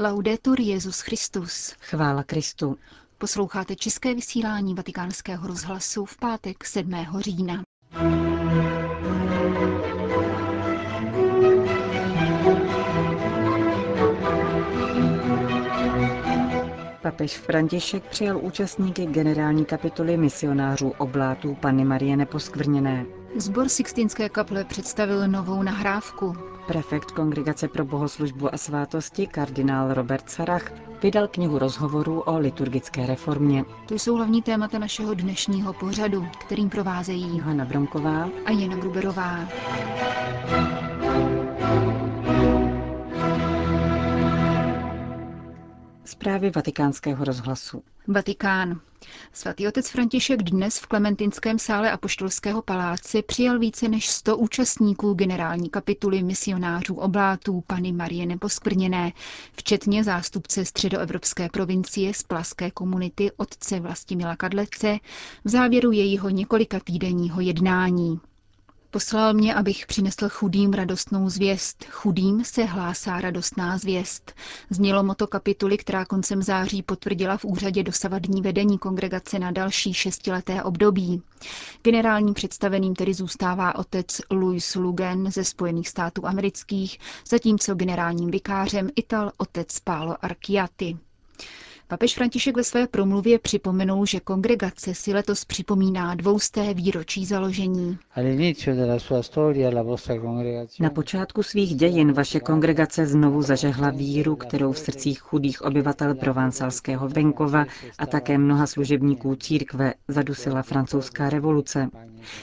Laudetur Jezus Christus. Chvála Kristu. Posloucháte české vysílání Vatikánského rozhlasu v pátek 7. října. Papež František přijal účastníky generální kapituly misionářů oblátů Panny Marie Neposkvrněné. Zbor Sixtinské kaple představil novou nahrávku. Prefekt Kongregace pro bohoslužbu a svátosti kardinál Robert Sarach vydal knihu rozhovorů o liturgické reformě. To jsou hlavní témata našeho dnešního pořadu, kterým provázejí Johana Bromková a Jana Gruberová. Zprávy vatikánského rozhlasu. Vatikán. Svatý otec František dnes v Klementinském sále Apoštolského paláce přijal více než 100 účastníků generální kapituly misionářů oblátů Pany Marie Neposkvrněné, včetně zástupce středoevropské provincie z plaské komunity otce Vlastimila Kadlece v závěru jejího několika týdenního jednání. Poslal mě, abych přinesl chudým radostnou zvěst. Chudým se hlásá radostná zvěst. Znělo moto kapituly, která koncem září potvrdila v úřadě dosavadní vedení kongregace na další šestileté období. Generálním představeným tedy zůstává otec Louis Lugen ze Spojených států amerických, zatímco generálním vikářem Ital otec Pálo Archiati. Papež František ve své promluvě připomenul, že kongregace si letos připomíná dvousté výročí založení. Na počátku svých dějin vaše kongregace znovu zažehla víru, kterou v srdcích chudých obyvatel provansalského venkova a také mnoha služebníků církve zadusila francouzská revoluce.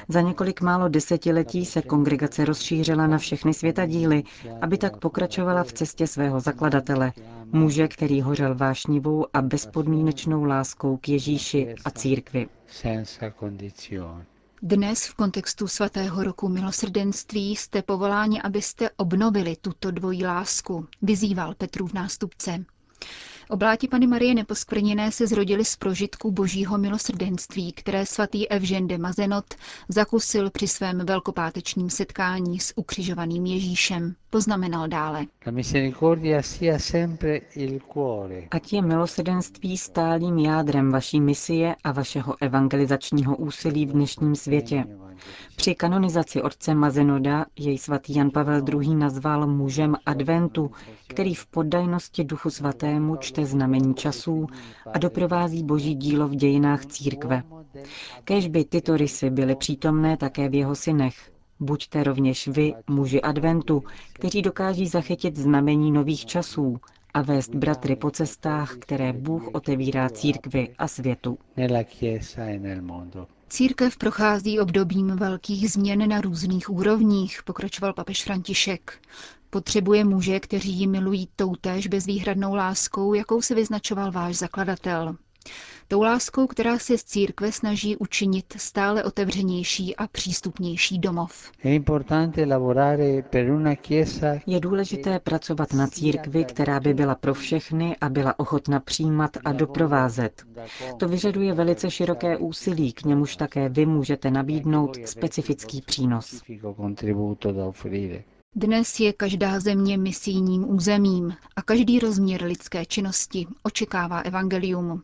Za několik málo desetiletí se kongregace rozšířila na všechny světadíly, aby tak pokračovala v cestě svého zakladatele, muže, který hořel vášnivou a bezpodmínečnou láskou k Ježíši a církvi. Dnes v kontextu svatého roku milosrdenství jste povoláni, abyste obnovili tuto dvojí lásku, vyzýval Petrův nástupce. Obláti Pany Marie Neposkvrněné se zrodily z prožitků božího milosrdenství, které svatý Evžen de Mazenot zakusil při svém velkopátečním setkání s ukřižovaným Ježíšem. Poznamenal dále. Ať je milosrdenství stálým jádrem vaší misie a vašeho evangelizačního úsilí v dnešním světě. Při kanonizaci otce Mazenoda jej svatý Jan Pavel II. nazval mužem adventu, který v poddajnosti duchu svatému čte znamení časů a doprovází boží dílo v dějinách církve. Kéž by tyto rysy byly přítomné také v jeho synech. Buďte rovněž vy, muži adventu, kteří dokáží zachytit znamení nových časů a vést bratry po cestách, které Bůh otevírá církvi a světu. Církev prochází obdobím velkých změn na různých úrovních, pokračoval papež František. Potřebuje muže, kteří ji milují toutéž bezvýhradnou láskou, jakou se vyznačoval váš zakladatel. Tou láskou, která se z církve snaží učinit stále otevřenější a přístupnější domov. Je důležité pracovat na církvi, která by byla pro všechny a byla ochotna přijímat a doprovázet. To vyžaduje velice široké úsilí, k němuž také vy můžete nabídnout specifický přínos. Dnes je každá země misijním územím a každý rozměr lidské činnosti očekává evangelium.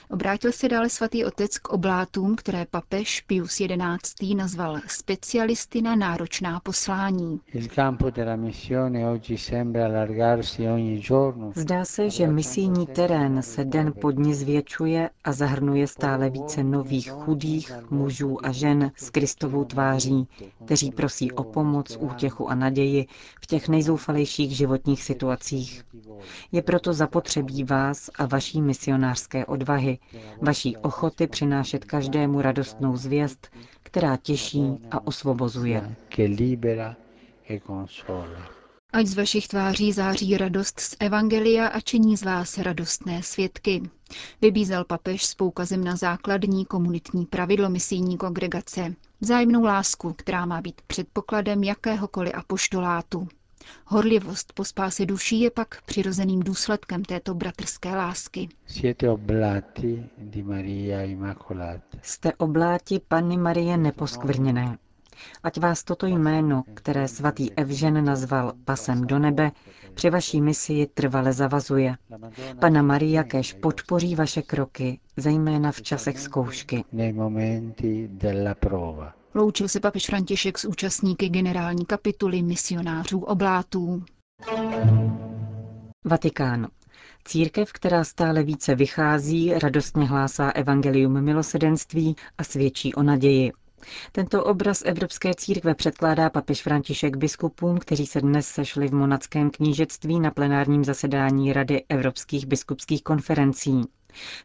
Obrátil se dále svatý otec k oblátům, které papež Pius XI. nazval specialisty na náročná poslání. Zdá se, že misijní terén se den po dni zvětšuje a zahrnuje stále více nových chudých mužů a žen s Kristovou tváří, kteří prosí o pomoc, útěchu a naději v těch nejzoufalejších životních situacích. Je proto zapotřebí vás a vaší misionářské odvahy, vaší ochoty přinášet každému radostnou zvěst, která těší a osvobozuje. Ať z vašich tváří září radost z Evangelia a činí z vás radostné svědky. Vybízel papež s poukazem na základní komunitní pravidlo misijní kongregace. Vzájemnou lásku, která má být předpokladem jakéhokoliv apoštolátu. Horlivost po spáse duší je pak přirozeným důsledkem této bratrské lásky. Jste obláti Panny Marie Neposkvrněné. Ať vás toto jméno, které svatý Evžen nazval pasem do nebe, při vaší misii trvale zavazuje. Pana Maria kež podpoří vaše kroky, zejména v časech zkoušky. Loučil se papež František s účastníky generální kapituly misionářů oblátů. Vatikán. Církev, která stále více vychází, radostně hlásá evangelium milosedenství a svědčí o naději. Tento obraz Evropské církve předkládá papež František biskupům, kteří se dnes sešli v monackém knížectví na plenárním zasedání Rady Evropských biskupských konferencí.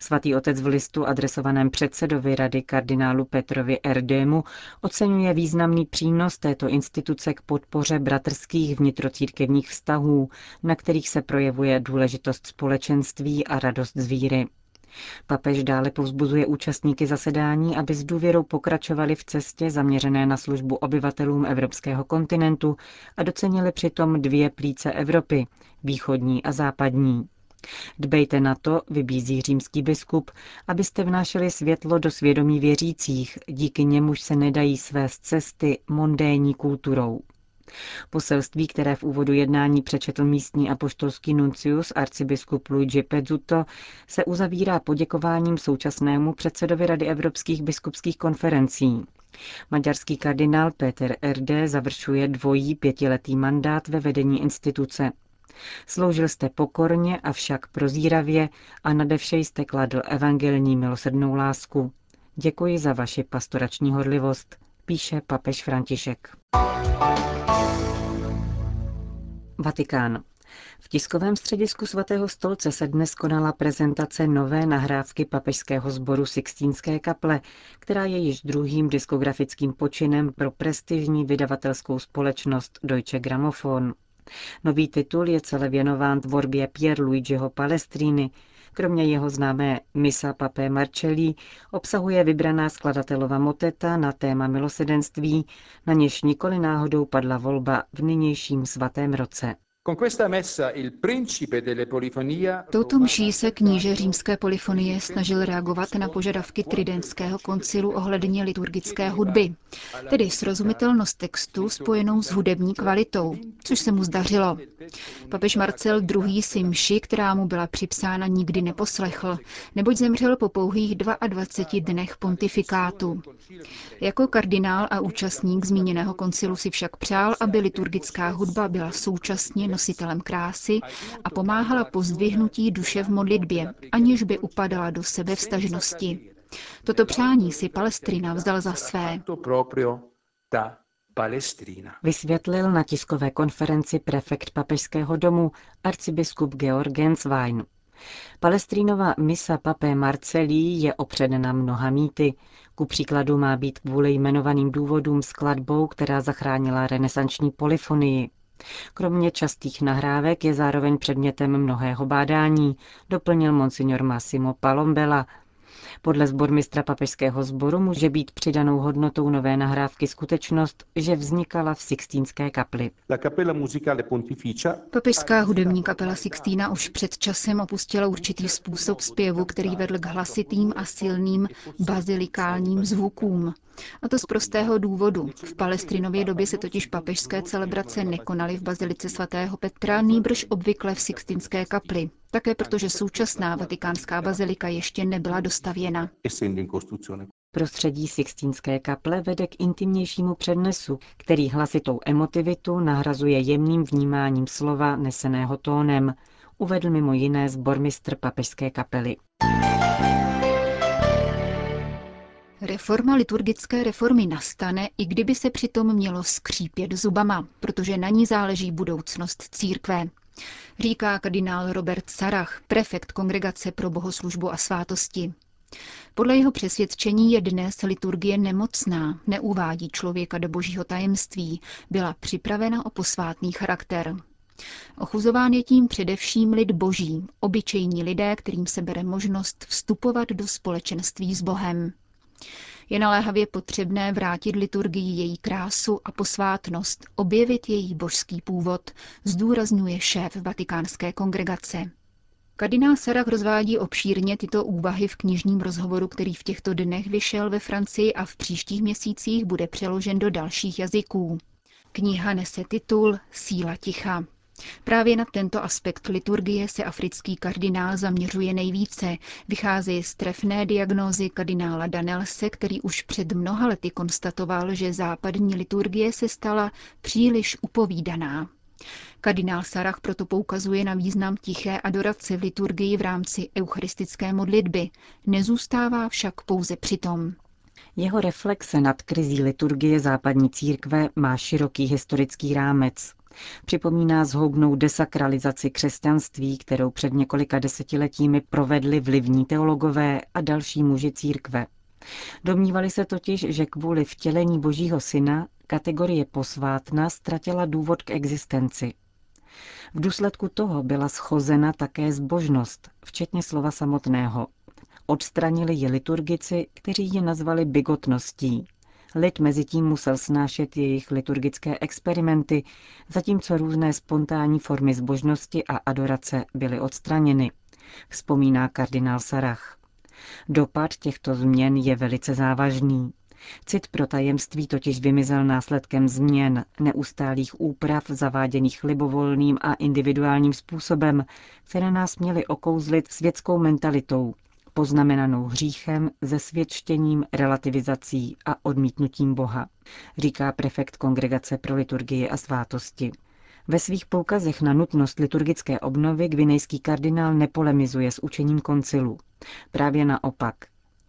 Svatý otec v listu adresovaném předsedovi rady kardinálu Petrovi Erdému oceňuje významný přínos této instituce k podpoře bratrských vnitrocírkevních vztahů, na kterých se projevuje důležitost společenství a radost z víry. Papež dále povzbuzuje účastníky zasedání, aby s důvěrou pokračovali v cestě zaměřené na službu obyvatelům evropského kontinentu a docenili přitom dvě plíce Evropy, východní a západní. Dbejte na to, vybízí římský biskup, abyste vnášeli světlo do svědomí věřících, díky němuž se nedají svést cesty mondénní kulturou. Poselství, které v úvodu jednání přečetl místní apoštolský nuncius arcibiskup Luigi Pezzuto, se uzavírá poděkováním současnému předsedovi Rady evropských biskupských konferencí. Maďarský kardinál Peter Erde završuje dvojí pětiletý mandát ve vedení instituce. Sloužil jste pokorně, avšak prozíravě a nadevše jste kladl evangelní milosrdnou lásku. Děkuji za vaši pastorační horlivost, píše papež František. Vatikán. V tiskovém středisku svatého stolce se dnes konala prezentace nové nahrávky papežského sboru Sixtínské kaple, která je již druhým diskografickým počinem pro prestižní vydavatelskou společnost Deutsche Grammophon. Nový titul je celé věnován tvorbě Pier Luigiho Palestrini. Kromě jeho známé Misa Papé Marcelli obsahuje vybraná skladatelova moteta na téma milosedenství, na něž nikoli náhodou padla volba v nynějším svatém roce. Touto mší se kníže římské polifonie snažil reagovat na požadavky tridentského koncilu ohledně liturgické hudby, tedy srozumitelnost textu spojenou s hudební kvalitou, což se mu zdařilo. Papež Marcel II. si mši, která mu byla připsána, nikdy neposlechl, neboť zemřel po pouhých 22 dnech pontifikátu. Jako kardinál a účastník zmíněného koncilu si však přál, aby liturgická hudba byla současně nositelem krásy a pomáhala pozdvihnutí duše v modlitbě, aniž by upadala do sebe vstažnosti. Toto přání si Palestrina vzal za své. Vysvětlil na tiskové konferenci prefekt papežského domu arcibiskup Georgen Zwein. Palestrínová misa papé Marcelí je opředena mnoha mýty. Ku příkladu má být kvůli jmenovaným důvodům skladbou, která zachránila renesanční polifonii. Kromě častých nahrávek je zároveň předmětem mnohého bádání, doplnil monsignor Massimo Palombela, podle sbormistra papežského sboru může být přidanou hodnotou nové nahrávky skutečnost, že vznikala v Sixtínské kapli. Papežská hudební kapela Sixtína už před časem opustila určitý způsob zpěvu, který vedl k hlasitým a silným bazilikálním zvukům. A to z prostého důvodu. V palestrinově době se totiž papežské celebrace nekonaly v bazilice svatého Petra, nýbrž obvykle v Sixtinské kapli. Také protože současná vatikánská bazilika ještě nebyla dostavěna. Prostředí Sixtínské kaple vede k intimnějšímu přednesu, který hlasitou emotivitu nahrazuje jemným vnímáním slova neseného tónem, uvedl mimo jiné zbormistr papežské kapely. Reforma liturgické reformy nastane, i kdyby se přitom mělo skřípět zubama, protože na ní záleží budoucnost církve. Říká kardinál Robert Sarach, prefekt Kongregace pro bohoslužbu a svátosti. Podle jeho přesvědčení je dnes liturgie nemocná, neuvádí člověka do božího tajemství, byla připravena o posvátný charakter. Ochuzován je tím především lid boží, obyčejní lidé, kterým se bere možnost vstupovat do společenství s Bohem. Je naléhavě potřebné vrátit liturgii její krásu a posvátnost, objevit její božský původ, zdůrazňuje šéf vatikánské kongregace. Kardinál Sarah rozvádí obšírně tyto úvahy v knižním rozhovoru, který v těchto dnech vyšel ve Francii a v příštích měsících bude přeložen do dalších jazyků. Kniha nese titul Síla ticha. Právě na tento aspekt liturgie se africký kardinál zaměřuje nejvíce. Vychází z trefné diagnózy kardinála Danelse, který už před mnoha lety konstatoval, že západní liturgie se stala příliš upovídaná. Kardinál Sarach proto poukazuje na význam tiché adorace v liturgii v rámci eucharistické modlitby. Nezůstává však pouze přitom. Jeho reflexe nad krizí liturgie západní církve má široký historický rámec. Připomíná zhoubnou desakralizaci křesťanství, kterou před několika desetiletími provedli vlivní teologové a další muži církve. Domnívali se totiž, že kvůli vtělení Božího syna kategorie posvátna ztratila důvod k existenci. V důsledku toho byla schozena také zbožnost, včetně slova samotného. Odstranili ji liturgici, kteří ji nazvali bigotností. Lid mezi tím musel snášet jejich liturgické experimenty, zatímco různé spontánní formy zbožnosti a adorace byly odstraněny, vzpomíná kardinál Sarach. Dopad těchto změn je velice závažný. Cit pro tajemství totiž vymizel následkem změn, neustálých úprav zaváděných libovolným a individuálním způsobem, které nás měly okouzlit světskou mentalitou, poznamenanou hříchem, zesvědčením, relativizací a odmítnutím Boha, říká prefekt Kongregace pro liturgii a svátosti. Ve svých poukazech na nutnost liturgické obnovy gvinejský kardinál nepolemizuje s učením koncilu. Právě naopak.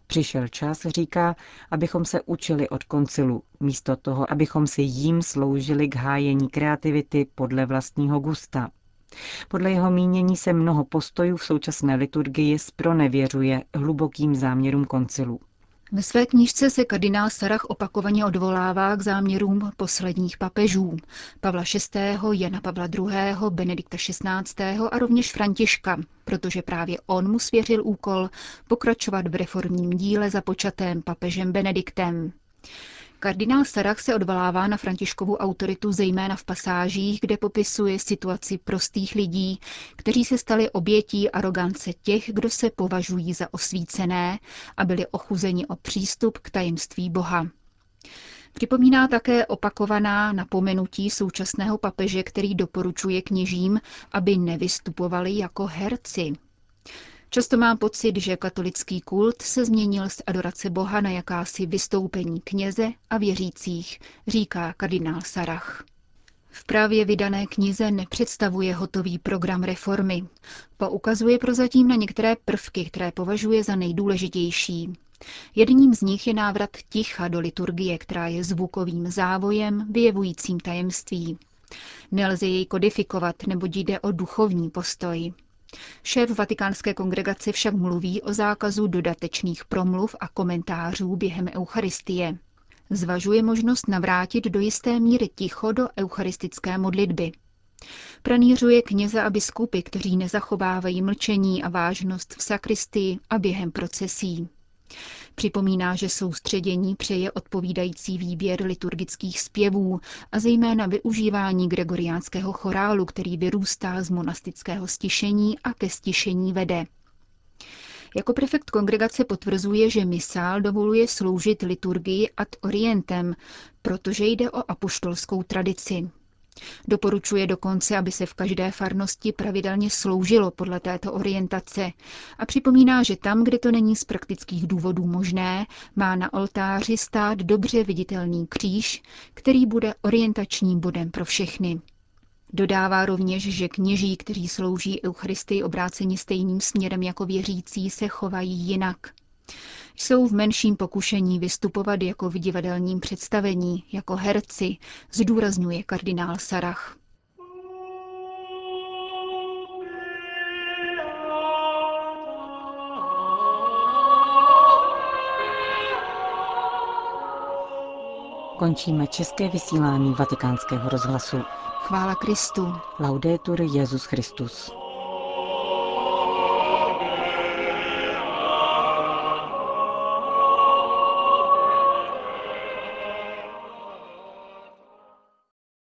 Přišel čas, říká, abychom se učili od koncilu, místo toho, abychom si jím sloužili k hájení kreativity podle vlastního gusta. Podle jeho mínění se mnoho postojů v současné liturgii spronevěřuje hlubokým záměrům koncilu. Ve své knížce se kardinál Sarach opakovaně odvolává k záměrům posledních papežů. Pavla VI., Jana Pavla II., Benedikta XVI. a rovněž Františka, protože právě on mu svěřil úkol pokračovat v reformním díle započatém papežem Benediktem. Kardinál Sarach se odvolává na Františkovu autoritu zejména v pasážích, kde popisuje situaci prostých lidí, kteří se stali obětí arogance těch, kdo se považují za osvícené a byli ochuzeni o přístup k tajemství Boha. Připomíná také opakovaná napomenutí současného papeže, který doporučuje kněžím, aby nevystupovali jako herci, Často mám pocit, že katolický kult se změnil z adorace Boha na jakási vystoupení kněze a věřících, říká kardinál Sarach. V právě vydané knize nepředstavuje hotový program reformy. Poukazuje prozatím na některé prvky, které považuje za nejdůležitější. Jedním z nich je návrat ticha do liturgie, která je zvukovým závojem vyjevujícím tajemství. Nelze jej kodifikovat, neboť jde o duchovní postoj. Šéf vatikánské kongregace však mluví o zákazu dodatečných promluv a komentářů během Eucharistie. Zvažuje možnost navrátit do jisté míry ticho do eucharistické modlitby. Pranířuje kněze a biskupy, kteří nezachovávají mlčení a vážnost v sakristii a během procesí. Připomíná, že soustředění přeje odpovídající výběr liturgických zpěvů a zejména využívání gregoriánského chorálu, který vyrůstá z monastického stišení a ke stišení vede. Jako prefekt kongregace potvrzuje, že misál dovoluje sloužit liturgii ad orientem, protože jde o apoštolskou tradici. Doporučuje dokonce, aby se v každé farnosti pravidelně sloužilo podle této orientace a připomíná, že tam, kde to není z praktických důvodů možné, má na oltáři stát dobře viditelný kříž, který bude orientačním bodem pro všechny. Dodává rovněž, že kněží, kteří slouží Eucharistii obráceni stejným směrem jako věřící, se chovají jinak jsou v menším pokušení vystupovat jako v divadelním představení, jako herci, zdůrazňuje kardinál Sarach. Končíme české vysílání vatikánského rozhlasu. Chvála Kristu. Laudetur Jezus Christus.